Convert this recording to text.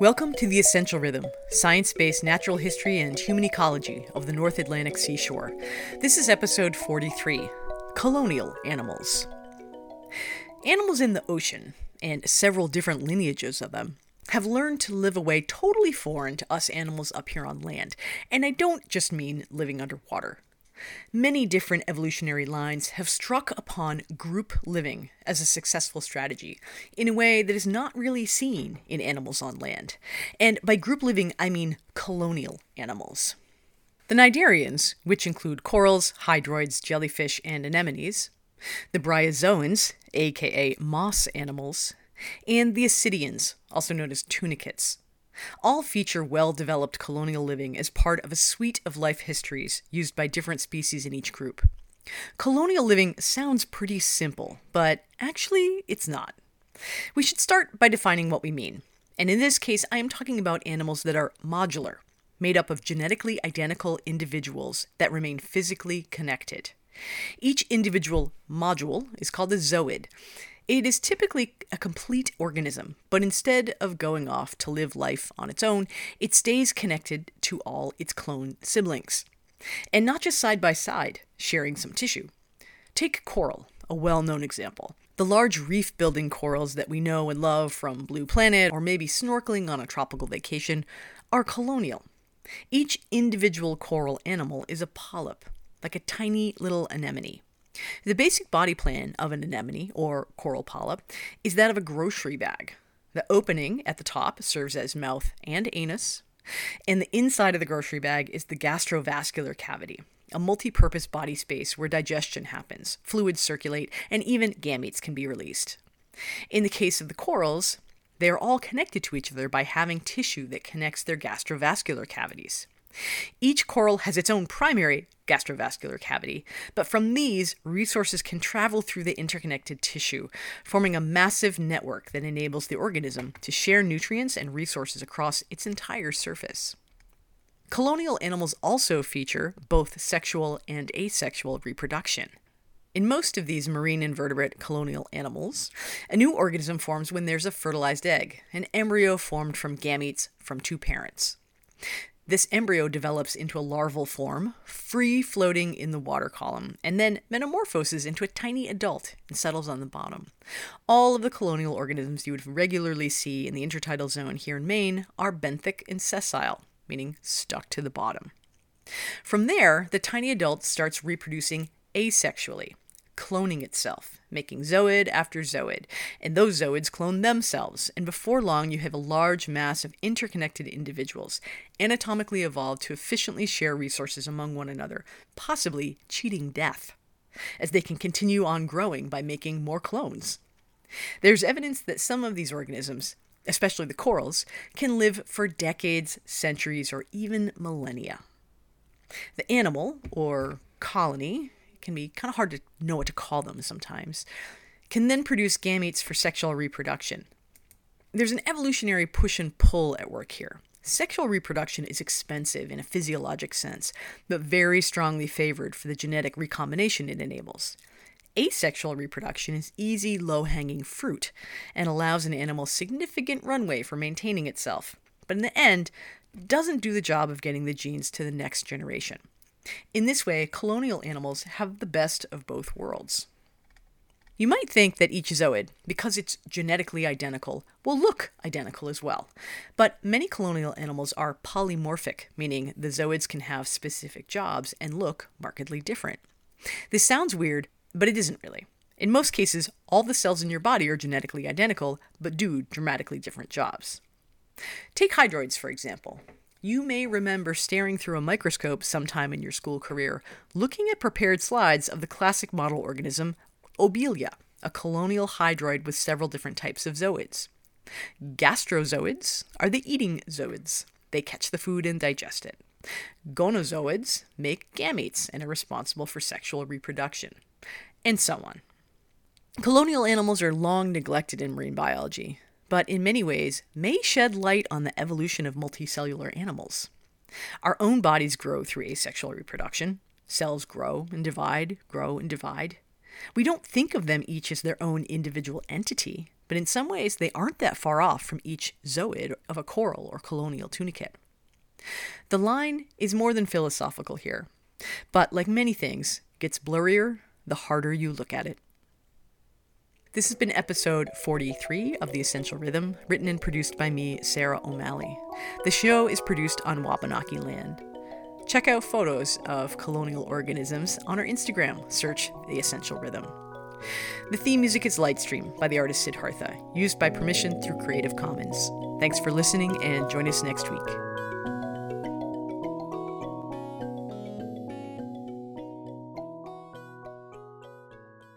Welcome to The Essential Rhythm, science based natural history and human ecology of the North Atlantic seashore. This is episode 43 Colonial Animals. Animals in the ocean, and several different lineages of them, have learned to live a way totally foreign to us animals up here on land. And I don't just mean living underwater. Many different evolutionary lines have struck upon group living as a successful strategy in a way that is not really seen in animals on land. And by group living, I mean colonial animals. The cnidarians, which include corals, hydroids, jellyfish, and anemones, the bryozoans, aka moss animals, and the ascidians, also known as tunicates, all feature well developed colonial living as part of a suite of life histories used by different species in each group. Colonial living sounds pretty simple, but actually it's not. We should start by defining what we mean. And in this case, I am talking about animals that are modular, made up of genetically identical individuals that remain physically connected. Each individual module is called a zooid, it is typically a complete organism, but instead of going off to live life on its own, it stays connected to all its clone siblings. And not just side by side, sharing some tissue. Take coral, a well known example. The large reef building corals that we know and love from Blue Planet or maybe snorkeling on a tropical vacation are colonial. Each individual coral animal is a polyp, like a tiny little anemone. The basic body plan of an anemone or coral polyp is that of a grocery bag. The opening at the top serves as mouth and anus, and the inside of the grocery bag is the gastrovascular cavity, a multi purpose body space where digestion happens, fluids circulate, and even gametes can be released. In the case of the corals, they are all connected to each other by having tissue that connects their gastrovascular cavities. Each coral has its own primary gastrovascular cavity, but from these, resources can travel through the interconnected tissue, forming a massive network that enables the organism to share nutrients and resources across its entire surface. Colonial animals also feature both sexual and asexual reproduction. In most of these marine invertebrate colonial animals, a new organism forms when there's a fertilized egg, an embryo formed from gametes from two parents. This embryo develops into a larval form, free floating in the water column, and then metamorphoses into a tiny adult and settles on the bottom. All of the colonial organisms you would regularly see in the intertidal zone here in Maine are benthic and sessile, meaning stuck to the bottom. From there, the tiny adult starts reproducing asexually, cloning itself, making zooid after zooid, and those zooids clone themselves, and before long you have a large mass of interconnected individuals, anatomically evolved to efficiently share resources among one another, possibly cheating death, as they can continue on growing by making more clones. There's evidence that some of these organisms, especially the corals, can live for decades, centuries, or even millennia. The animal, or colony, can be kind of hard to know what to call them sometimes, can then produce gametes for sexual reproduction. There's an evolutionary push and pull at work here. Sexual reproduction is expensive in a physiologic sense, but very strongly favored for the genetic recombination it enables. Asexual reproduction is easy, low hanging fruit and allows an animal significant runway for maintaining itself, but in the end, doesn't do the job of getting the genes to the next generation. In this way, colonial animals have the best of both worlds. You might think that each zooid, because it's genetically identical, will look identical as well. But many colonial animals are polymorphic, meaning the zooids can have specific jobs and look markedly different. This sounds weird, but it isn't really. In most cases, all the cells in your body are genetically identical, but do dramatically different jobs. Take hydroids, for example. You may remember staring through a microscope sometime in your school career, looking at prepared slides of the classic model organism, Obelia, a colonial hydroid with several different types of zooids. Gastrozooids are the eating zooids. They catch the food and digest it. Gonozooids make gametes and are responsible for sexual reproduction, and so on. Colonial animals are long neglected in marine biology but in many ways may shed light on the evolution of multicellular animals. Our own bodies grow through asexual reproduction. Cells grow and divide, grow and divide. We don't think of them each as their own individual entity, but in some ways they aren't that far off from each zooid of a coral or colonial tunicate. The line is more than philosophical here, but like many things, gets blurrier the harder you look at it. This has been episode 43 of The Essential Rhythm, written and produced by me, Sarah O'Malley. The show is produced on Wabanaki land. Check out photos of colonial organisms on our Instagram. Search The Essential Rhythm. The theme music is Lightstream by the artist Siddhartha, used by permission through Creative Commons. Thanks for listening and join us next week.